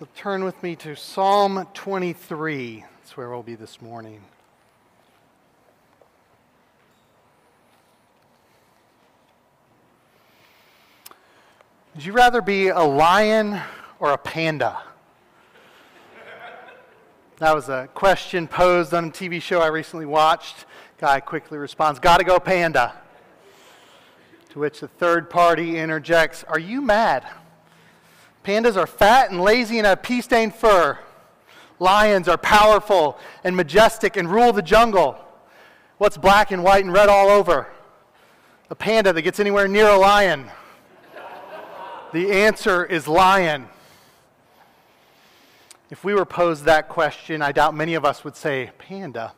You'll turn with me to Psalm 23. That's where we'll be this morning. Would you rather be a lion or a panda? That was a question posed on a TV show I recently watched. Guy quickly responds, Gotta go, panda. To which the third party interjects, Are you mad? Pandas are fat and lazy and have pee stained fur. Lions are powerful and majestic and rule the jungle. What's black and white and red all over? A panda that gets anywhere near a lion. The answer is lion. If we were posed that question, I doubt many of us would say panda.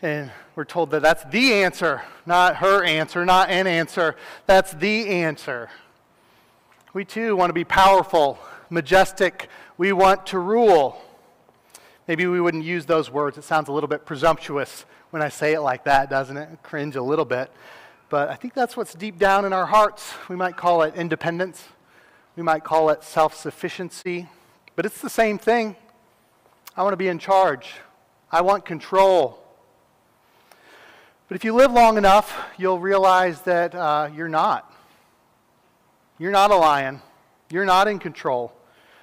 And we're told that that's the answer, not her answer, not an answer. That's the answer. We too want to be powerful, majestic. We want to rule. Maybe we wouldn't use those words. It sounds a little bit presumptuous when I say it like that, doesn't it? Cringe a little bit. But I think that's what's deep down in our hearts. We might call it independence, we might call it self sufficiency, but it's the same thing. I want to be in charge, I want control. But if you live long enough, you'll realize that uh, you're not. You're not a lion. You're not in control.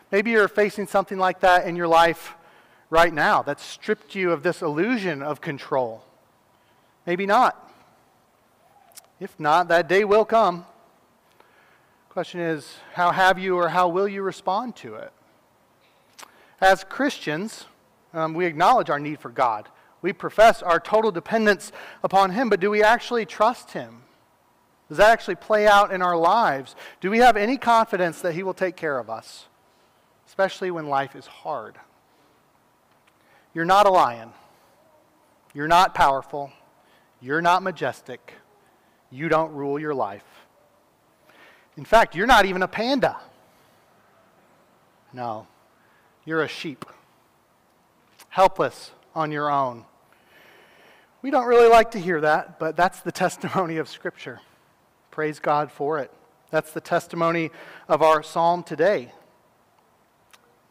Maybe you're facing something like that in your life right now that's stripped you of this illusion of control. Maybe not. If not, that day will come. Question is, how have you or how will you respond to it? As Christians, um, we acknowledge our need for God. We profess our total dependence upon Him, but do we actually trust Him? Does that actually play out in our lives? Do we have any confidence that He will take care of us, especially when life is hard? You're not a lion. You're not powerful. You're not majestic you don't rule your life. In fact, you're not even a panda. No, you're a sheep, helpless on your own. We don't really like to hear that, but that's the testimony of Scripture. Praise God for it. That's the testimony of our psalm today.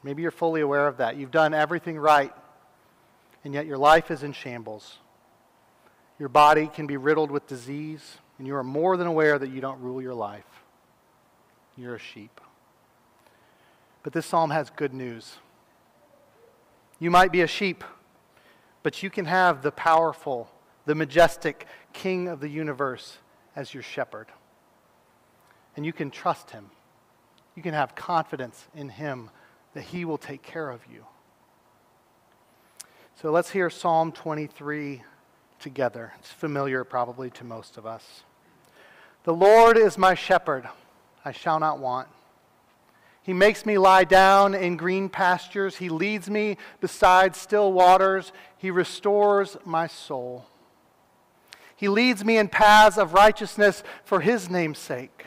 Maybe you're fully aware of that. You've done everything right, and yet your life is in shambles. Your body can be riddled with disease and you are more than aware that you don't rule your life. You're a sheep. But this psalm has good news. You might be a sheep, but you can have the powerful, the majestic King of the universe as your shepherd. And you can trust him. You can have confidence in him that he will take care of you. So let's hear Psalm 23 together. It's familiar probably to most of us. The Lord is my shepherd, I shall not want. He makes me lie down in green pastures. He leads me beside still waters. He restores my soul. He leads me in paths of righteousness for his name's sake.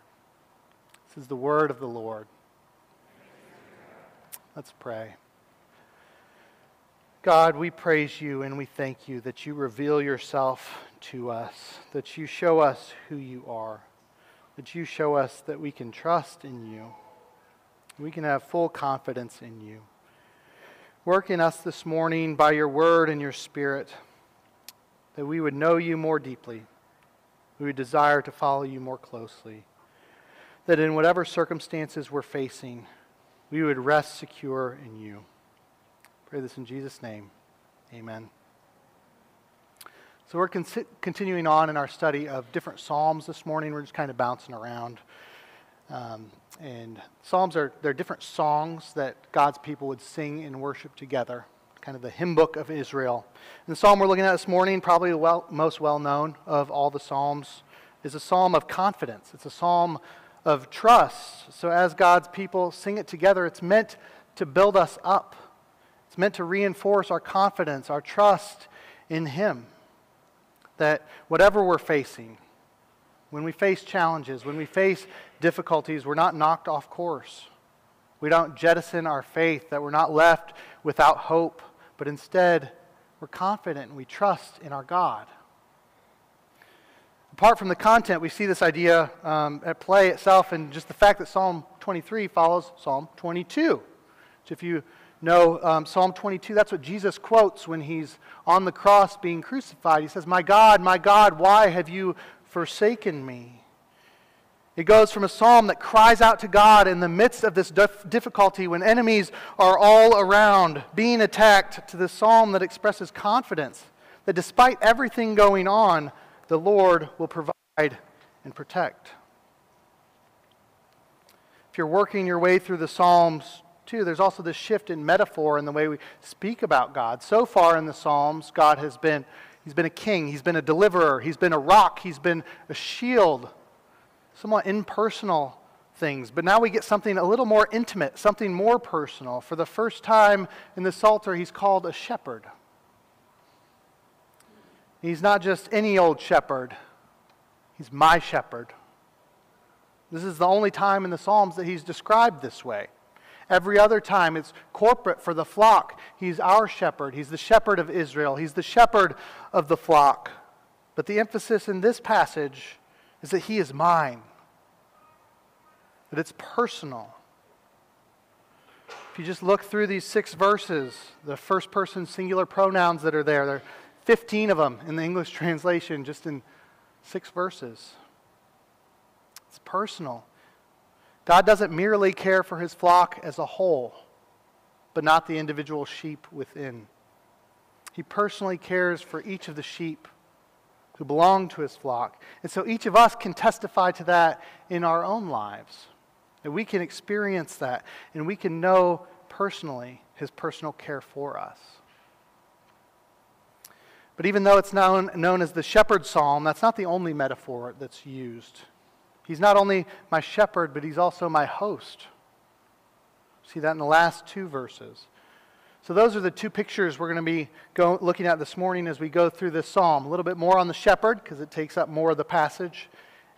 This is the word of the Lord. Let's pray. God, we praise you and we thank you that you reveal yourself to us, that you show us who you are, that you show us that we can trust in you, we can have full confidence in you. Work in us this morning by your word and your spirit, that we would know you more deeply, we would desire to follow you more closely, that in whatever circumstances we're facing, we would rest secure in you. Pray this in Jesus' name. Amen. So we're con- continuing on in our study of different Psalms this morning. We're just kind of bouncing around. Um, and Psalms are they're different songs that God's people would sing in worship together, kind of the hymn book of Israel. And the psalm we're looking at this morning, probably the well, most well known of all the Psalms, is a psalm of confidence. It's a psalm of trust. So, as God's people sing it together, it's meant to build us up. It's meant to reinforce our confidence, our trust in Him. That whatever we're facing, when we face challenges, when we face difficulties, we're not knocked off course. We don't jettison our faith, that we're not left without hope, but instead, we're confident and we trust in our God. Apart from the content, we see this idea um, at play itself in just the fact that Psalm 23 follows Psalm 22. So if you know um, Psalm 22, that's what Jesus quotes when he's on the cross being crucified. He says, My God, my God, why have you forsaken me? It goes from a psalm that cries out to God in the midst of this difficulty when enemies are all around being attacked to the psalm that expresses confidence that despite everything going on, the Lord will provide and protect. If you're working your way through the Psalms, too, there's also this shift in metaphor in the way we speak about God. So far in the Psalms, God has been He's been a king, he's been a deliverer, he's been a rock, he's been a shield, somewhat impersonal things. But now we get something a little more intimate, something more personal. For the first time in the Psalter, he's called a shepherd. He's not just any old shepherd, he's my shepherd. This is the only time in the Psalms that he's described this way. Every other time, it's corporate for the flock. He's our shepherd. He's the shepherd of Israel. He's the shepherd of the flock. But the emphasis in this passage is that he is mine, that it's personal. If you just look through these six verses, the first person singular pronouns that are there, are 15 of them in the English translation, just in six verses. It's personal. God doesn't merely care for his flock as a whole, but not the individual sheep within. He personally cares for each of the sheep who belong to his flock. And so each of us can testify to that in our own lives. That we can experience that and we can know personally his personal care for us. But even though it's known, known as the shepherd psalm, that's not the only metaphor that's used. He's not only my shepherd, but he's also my host. See that in the last two verses. So, those are the two pictures we're going to be go, looking at this morning as we go through this psalm. A little bit more on the shepherd, because it takes up more of the passage,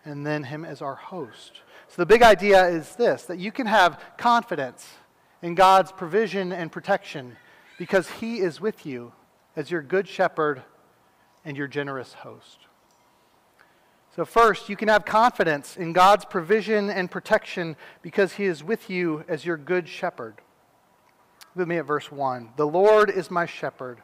and then him as our host. So, the big idea is this that you can have confidence in God's provision and protection because he is with you as your good shepherd and your generous host. So, first, you can have confidence in God's provision and protection because He is with you as your good shepherd. With me at verse 1. The Lord is my shepherd.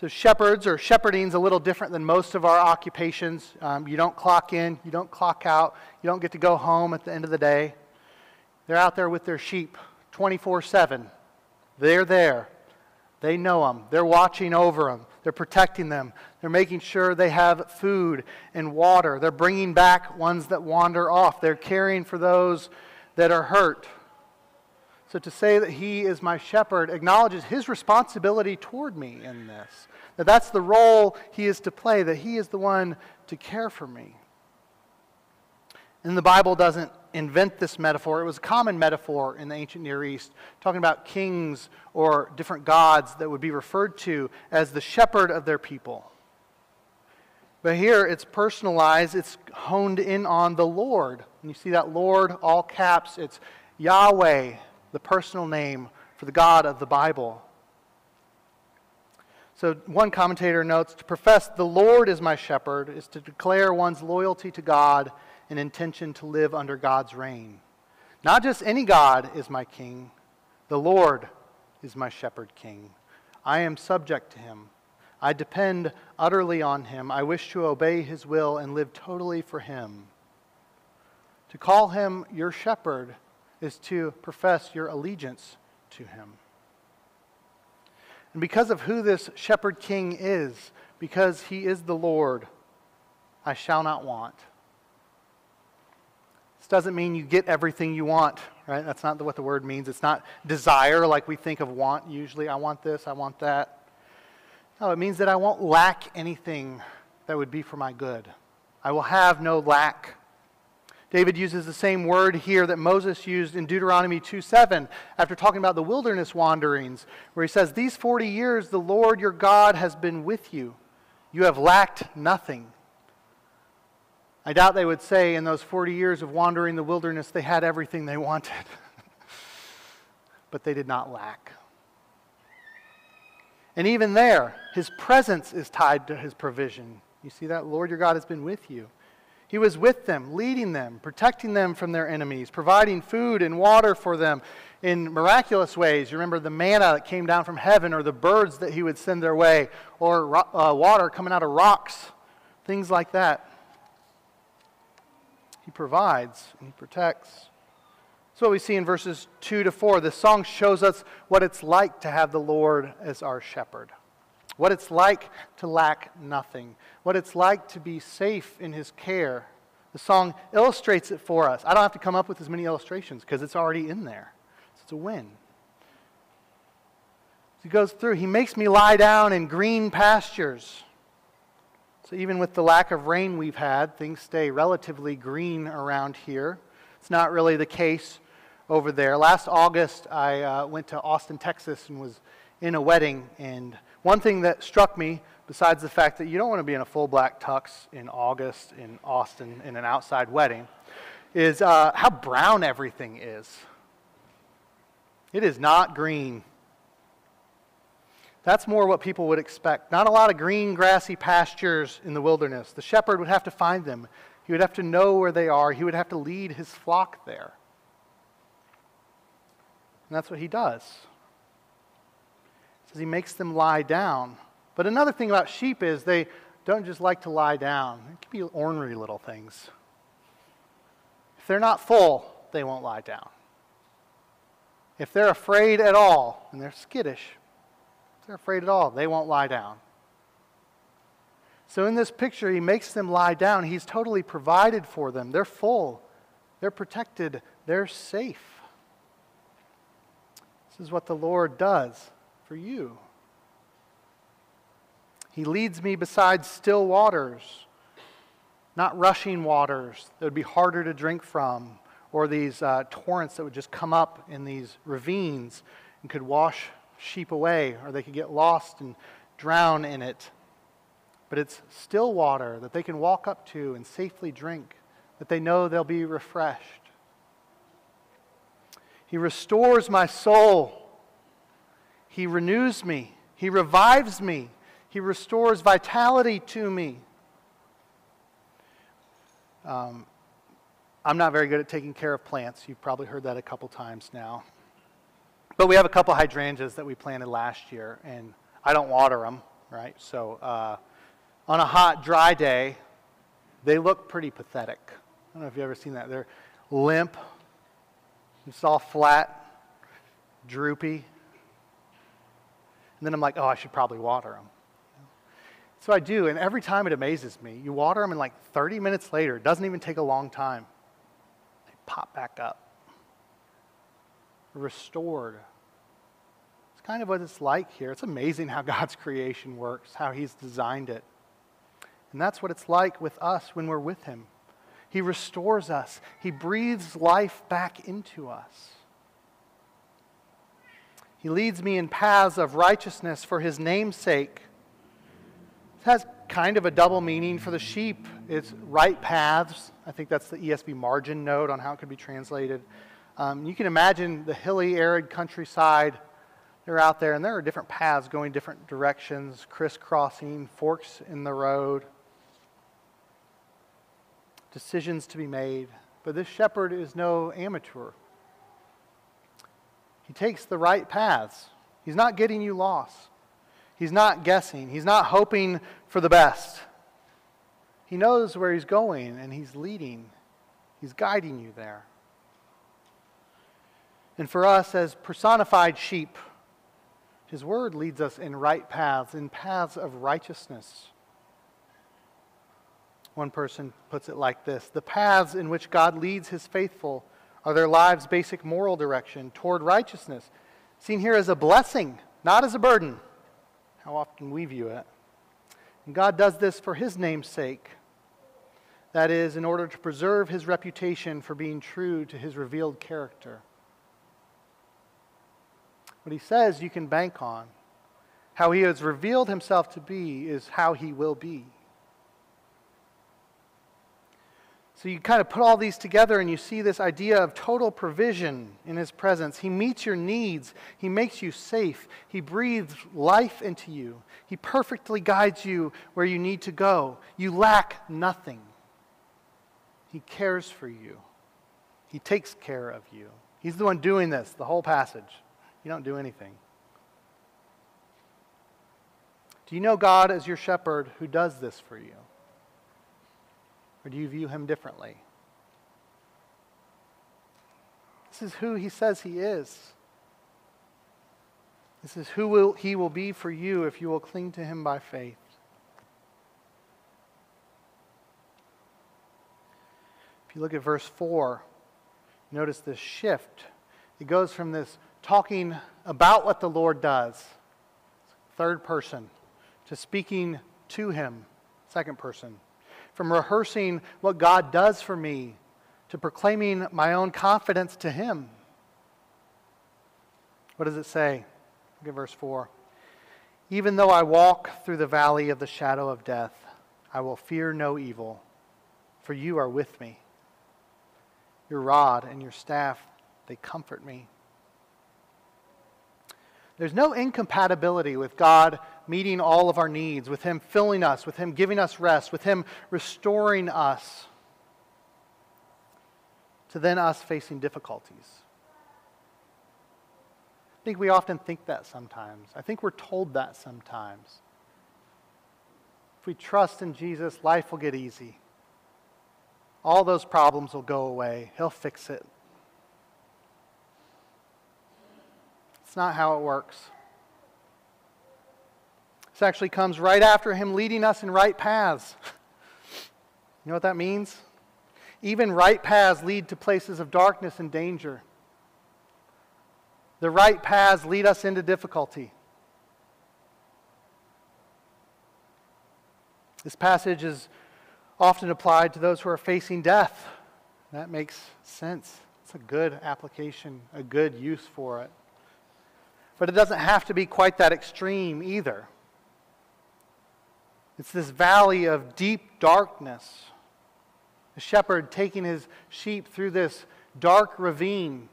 So, shepherds or shepherding is a little different than most of our occupations. Um, you don't clock in, you don't clock out, you don't get to go home at the end of the day. They're out there with their sheep 24 7. They're there. They know them, they're watching over them. They're protecting them. They're making sure they have food and water. They're bringing back ones that wander off. They're caring for those that are hurt. So to say that he is my shepherd acknowledges his responsibility toward me in this. That that's the role he is to play, that he is the one to care for me. And the Bible doesn't invent this metaphor. It was a common metaphor in the ancient Near East, talking about kings or different gods that would be referred to as the shepherd of their people. But here it's personalized, it's honed in on the Lord. And you see that Lord, all caps, it's Yahweh, the personal name for the God of the Bible. So, one commentator notes to profess the Lord is my shepherd is to declare one's loyalty to God an intention to live under God's reign. Not just any God is my king, the Lord is my shepherd king. I am subject to him. I depend utterly on him. I wish to obey his will and live totally for him. To call him your shepherd is to profess your allegiance to him. And because of who this shepherd king is, because he is the Lord, I shall not want doesn't mean you get everything you want, right? That's not what the word means. It's not desire like we think of want usually. I want this, I want that. No, it means that I won't lack anything that would be for my good. I will have no lack. David uses the same word here that Moses used in Deuteronomy 2 7 after talking about the wilderness wanderings, where he says, These 40 years the Lord your God has been with you. You have lacked nothing. I doubt they would say in those 40 years of wandering the wilderness they had everything they wanted. but they did not lack. And even there, his presence is tied to his provision. You see that? Lord your God has been with you. He was with them, leading them, protecting them from their enemies, providing food and water for them in miraculous ways. You remember the manna that came down from heaven, or the birds that he would send their way, or uh, water coming out of rocks, things like that. He provides and he protects. That's what we see in verses 2 to 4. This song shows us what it's like to have the Lord as our shepherd what it's like to lack nothing, what it's like to be safe in His care. The song illustrates it for us. I don't have to come up with as many illustrations because it's already in there. So it's a win. he goes through, He makes me lie down in green pastures. So even with the lack of rain we've had, things stay relatively green around here. It's not really the case over there. Last August, I uh, went to Austin, Texas, and was in a wedding, and one thing that struck me, besides the fact that you don't want to be in a full black tux in August in Austin in an outside wedding, is uh, how brown everything is. It is not green. That's more what people would expect. Not a lot of green, grassy pastures in the wilderness. The shepherd would have to find them. He would have to know where they are. He would have to lead his flock there. And that's what he does says he makes them lie down. But another thing about sheep is they don't just like to lie down. It can be ornery little things. If they're not full, they won't lie down. If they're afraid at all, and they're skittish, they're afraid at all, they won't lie down. So in this picture, he makes them lie down. He's totally provided for them. They're full, they're protected, they're safe. This is what the Lord does for you. He leads me beside still waters, not rushing waters that would be harder to drink from, or these uh, torrents that would just come up in these ravines and could wash sheep away, or they could get lost and drown in it. But it's still water that they can walk up to and safely drink, that they know they'll be refreshed. He restores my soul he renews me, He revives me, He restores vitality to me. Um, I'm not very good at taking care of plants. You've probably heard that a couple times now. But we have a couple hydrangeas that we planted last year, and I don't water them, right? So uh, on a hot, dry day, they look pretty pathetic. I don't know if you've ever seen that. They're limp, it's all flat, droopy. And then I'm like, oh, I should probably water them. So I do, and every time it amazes me. You water them, and like 30 minutes later, it doesn't even take a long time, they pop back up. Restored. It's kind of what it's like here. It's amazing how God's creation works, how He's designed it. And that's what it's like with us when we're with Him. He restores us, He breathes life back into us. He leads me in paths of righteousness for his name's sake. It has kind of a double meaning for the sheep. It's right paths. I think that's the ESV margin note on how it could be translated. Um, you can imagine the hilly, arid countryside. They're out there, and there are different paths going different directions, crisscrossing, forks in the road, decisions to be made. But this shepherd is no amateur. He takes the right paths. He's not getting you lost. He's not guessing. He's not hoping for the best. He knows where he's going and he's leading. He's guiding you there. And for us as personified sheep, his word leads us in right paths, in paths of righteousness. One person puts it like this The paths in which God leads his faithful are their lives' basic moral direction toward righteousness, seen here as a blessing, not as a burden. How often we view it. And God does this for His name's sake. That is, in order to preserve his reputation for being true to his revealed character. What he says you can bank on. How he has revealed himself to be is how he will be. So you kind of put all these together and you see this idea of total provision in his presence. He meets your needs, he makes you safe, he breathes life into you, he perfectly guides you where you need to go. You lack nothing. He cares for you, he takes care of you. He's the one doing this, the whole passage. You don't do anything. Do you know God as your shepherd who does this for you? Or do you view him differently? This is who he says he is. This is who will, he will be for you if you will cling to him by faith. If you look at verse 4, notice this shift. It goes from this talking about what the Lord does, third person, to speaking to him, second person from rehearsing what God does for me to proclaiming my own confidence to Him. What does it say? Look at verse 4. Even though I walk through the valley of the shadow of death, I will fear no evil, for you are with me. Your rod and your staff, they comfort me. There's no incompatibility with God meeting all of our needs, with Him filling us, with Him giving us rest, with Him restoring us, to then us facing difficulties. I think we often think that sometimes. I think we're told that sometimes. If we trust in Jesus, life will get easy. All those problems will go away. He'll fix it. Not how it works. This actually comes right after him leading us in right paths. You know what that means? Even right paths lead to places of darkness and danger. The right paths lead us into difficulty. This passage is often applied to those who are facing death. That makes sense. It's a good application, a good use for it. But it doesn't have to be quite that extreme either. It's this valley of deep darkness. A shepherd taking his sheep through this dark ravine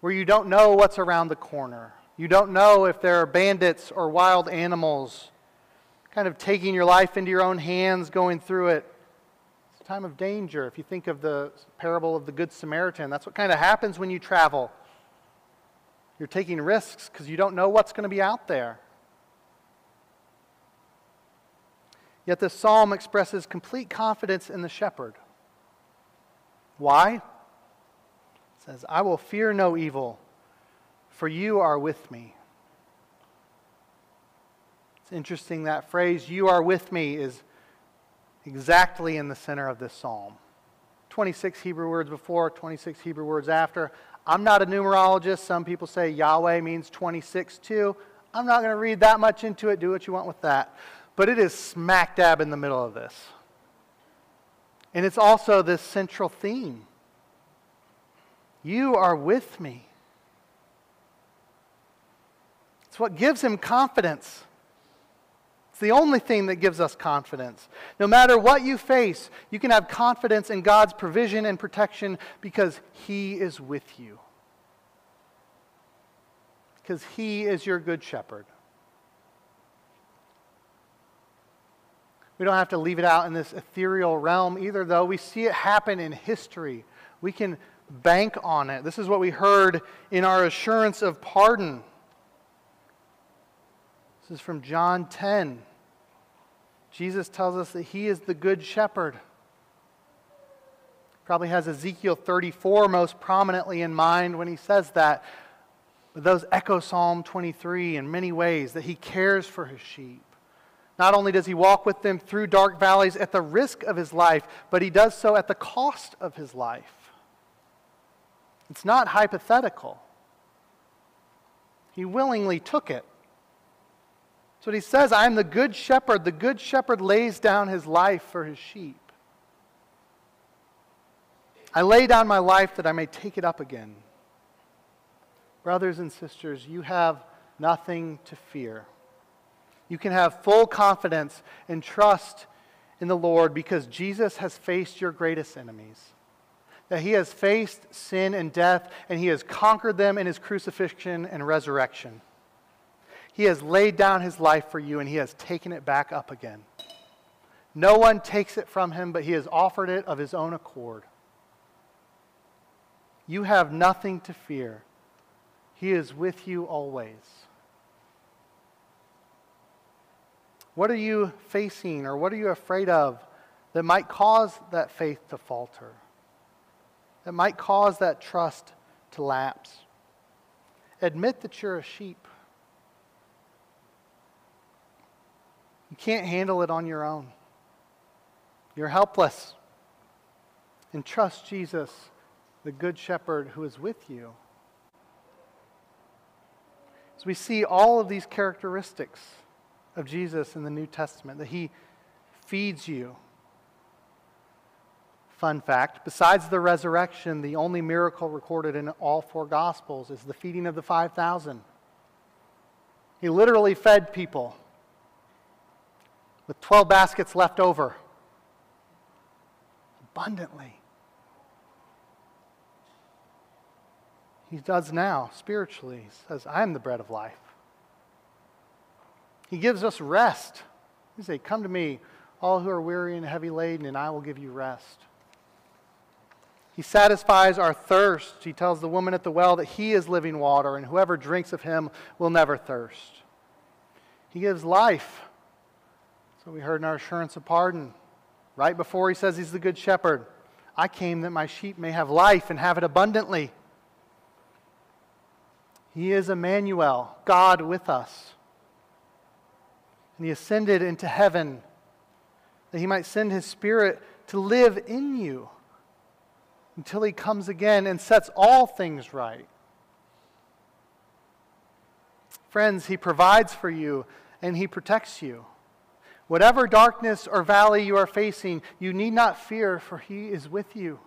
where you don't know what's around the corner. You don't know if there are bandits or wild animals, kind of taking your life into your own hands, going through it. It's a time of danger. If you think of the parable of the Good Samaritan, that's what kind of happens when you travel. You're taking risks because you don't know what's going to be out there. Yet this psalm expresses complete confidence in the shepherd. Why? It says, I will fear no evil, for you are with me. It's interesting that phrase, you are with me, is exactly in the center of this psalm. 26 Hebrew words before, 26 Hebrew words after. I'm not a numerologist. Some people say Yahweh means 26 too. I'm not going to read that much into it. Do what you want with that. But it is smack dab in the middle of this. And it's also this central theme. You are with me. It's what gives him confidence. The only thing that gives us confidence. No matter what you face, you can have confidence in God's provision and protection because He is with you. Because He is your good shepherd. We don't have to leave it out in this ethereal realm either, though. We see it happen in history. We can bank on it. This is what we heard in our assurance of pardon. This is from John 10. Jesus tells us that he is the good shepherd. Probably has Ezekiel 34 most prominently in mind when he says that. But those echo Psalm 23 in many ways that he cares for his sheep. Not only does he walk with them through dark valleys at the risk of his life, but he does so at the cost of his life. It's not hypothetical. He willingly took it. So he says, I am the good shepherd. The good shepherd lays down his life for his sheep. I lay down my life that I may take it up again. Brothers and sisters, you have nothing to fear. You can have full confidence and trust in the Lord because Jesus has faced your greatest enemies. That he has faced sin and death, and he has conquered them in his crucifixion and resurrection. He has laid down his life for you, and he has taken it back up again. No one takes it from him, but he has offered it of his own accord. You have nothing to fear. He is with you always. What are you facing or what are you afraid of that might cause that faith to falter? That might cause that trust to lapse? Admit that you're a sheep. You can't handle it on your own. You're helpless. And trust Jesus, the Good Shepherd who is with you. As we see all of these characteristics of Jesus in the New Testament, that he feeds you. Fun fact besides the resurrection, the only miracle recorded in all four Gospels is the feeding of the 5,000. He literally fed people with 12 baskets left over abundantly. He does now spiritually. He says, I am the bread of life. He gives us rest. He says, Come to me, all who are weary and heavy laden, and I will give you rest. He satisfies our thirst. He tells the woman at the well that he is living water, and whoever drinks of him will never thirst. He gives life. So we heard in our assurance of pardon. Right before he says he's the good shepherd, I came that my sheep may have life and have it abundantly. He is Emmanuel, God with us and he ascended into heaven that he might send his spirit to live in you until he comes again and sets all things right. Friends, he provides for you and he protects you. Whatever darkness or valley you are facing, you need not fear, for he is with you.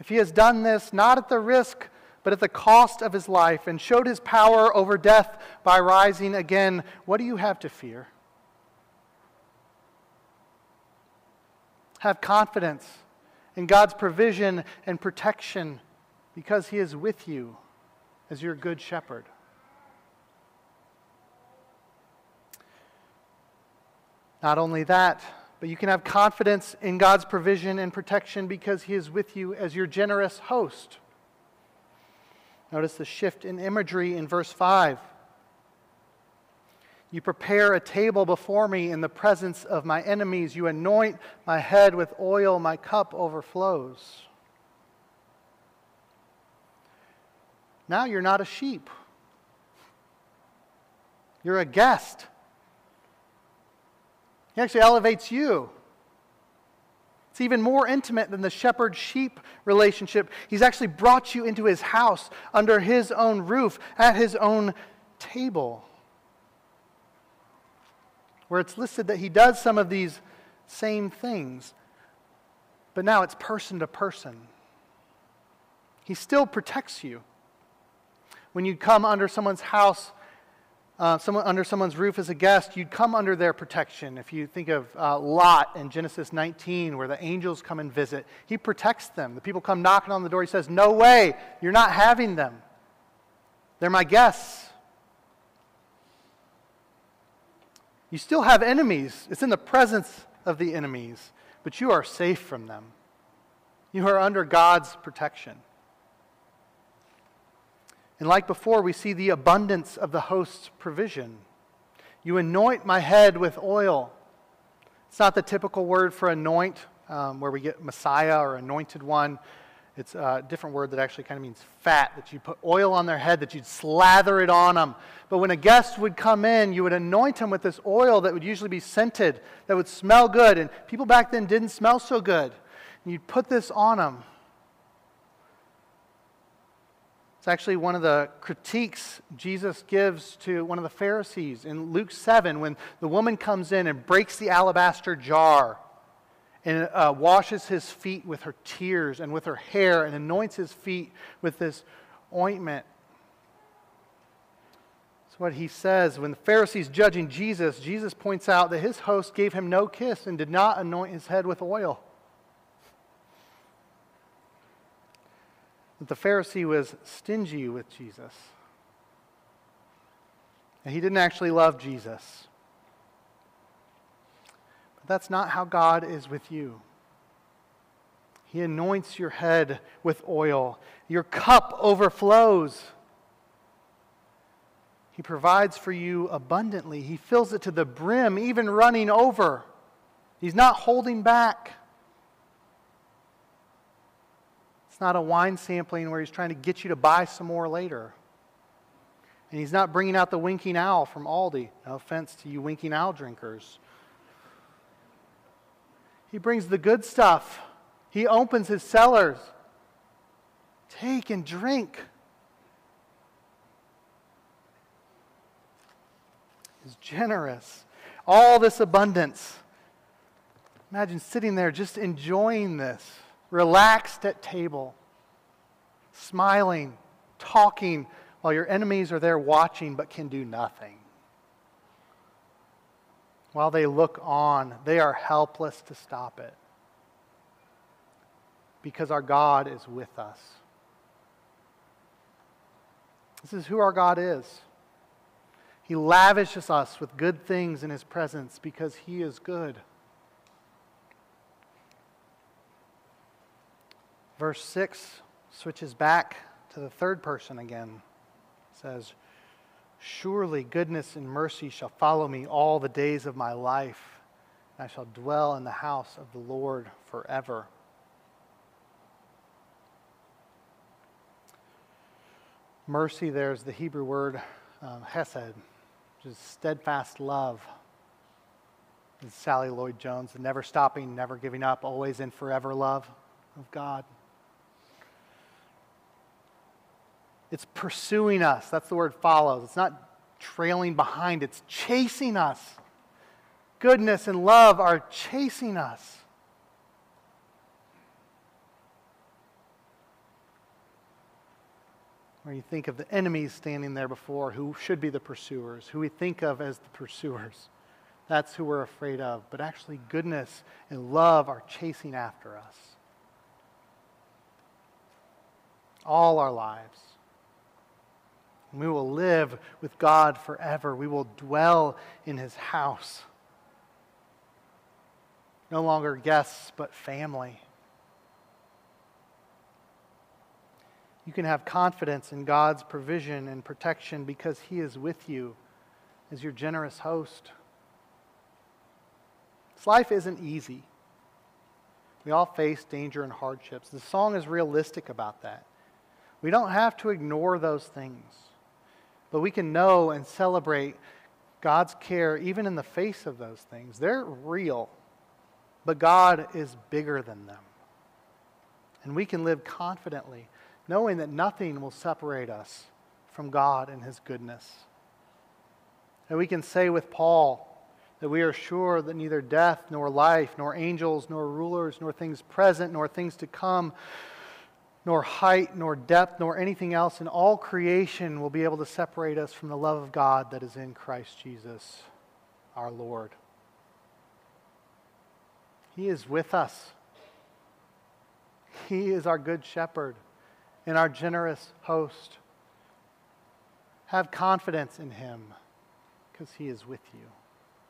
If he has done this not at the risk but at the cost of his life, and showed his power over death by rising again, what do you have to fear? Have confidence in God's provision and protection because he is with you as your good shepherd. Not only that, but you can have confidence in God's provision and protection because he is with you as your generous host. Notice the shift in imagery in verse 5. You prepare a table before me in the presence of my enemies. You anoint my head with oil, my cup overflows. Now you're not a sheep, you're a guest. He actually elevates you. It's even more intimate than the shepherd sheep relationship. He's actually brought you into his house, under his own roof, at his own table. Where it's listed that he does some of these same things, but now it's person to person. He still protects you. When you come under someone's house, uh, someone under someone's roof as a guest, you'd come under their protection. If you think of uh, Lot in Genesis 19, where the angels come and visit, he protects them. The people come knocking on the door. He says, No way, you're not having them. They're my guests. You still have enemies. It's in the presence of the enemies, but you are safe from them. You are under God's protection. And like before, we see the abundance of the host's provision. You anoint my head with oil. It's not the typical word for anoint, um, where we get Messiah or anointed one. It's a different word that actually kind of means fat, that you put oil on their head, that you'd slather it on them. But when a guest would come in, you would anoint them with this oil that would usually be scented, that would smell good. And people back then didn't smell so good. And you'd put this on them. It's actually one of the critiques Jesus gives to one of the Pharisees in Luke 7 when the woman comes in and breaks the alabaster jar and uh, washes his feet with her tears and with her hair and anoints his feet with this ointment. That's what he says. When the Pharisees judging Jesus, Jesus points out that his host gave him no kiss and did not anoint his head with oil. That the Pharisee was stingy with Jesus. And he didn't actually love Jesus. But that's not how God is with you. He anoints your head with oil, your cup overflows. He provides for you abundantly. He fills it to the brim, even running over. He's not holding back. It's not a wine sampling where he's trying to get you to buy some more later. And he's not bringing out the winking owl from Aldi. No offense to you winking owl drinkers. He brings the good stuff. He opens his cellars. Take and drink. He's generous. All this abundance. Imagine sitting there just enjoying this relaxed at table, smiling, talking, while your enemies are there watching but can do nothing. While they look on, they are helpless to stop it because our God is with us. This is who our God is. He lavishes us with good things in His presence because He is good. Verse 6 switches back to the third person again. It says, Surely goodness and mercy shall follow me all the days of my life, and I shall dwell in the house of the Lord forever. Mercy, there's the Hebrew word um, hesed, which is steadfast love. It's Sally Lloyd Jones, never stopping, never giving up, always and forever love of God. It's pursuing us. That's the word follows. It's not trailing behind, it's chasing us. Goodness and love are chasing us. Where you think of the enemies standing there before who should be the pursuers, who we think of as the pursuers. That's who we're afraid of. But actually, goodness and love are chasing after us. All our lives. We will live with God forever. We will dwell in his house. No longer guests, but family. You can have confidence in God's provision and protection because he is with you as your generous host. This life isn't easy. We all face danger and hardships. The song is realistic about that. We don't have to ignore those things. But we can know and celebrate God's care even in the face of those things. They're real, but God is bigger than them. And we can live confidently, knowing that nothing will separate us from God and His goodness. And we can say with Paul that we are sure that neither death, nor life, nor angels, nor rulers, nor things present, nor things to come, nor height, nor depth, nor anything else in all creation will be able to separate us from the love of God that is in Christ Jesus, our Lord. He is with us. He is our good shepherd and our generous host. Have confidence in him because he is with you.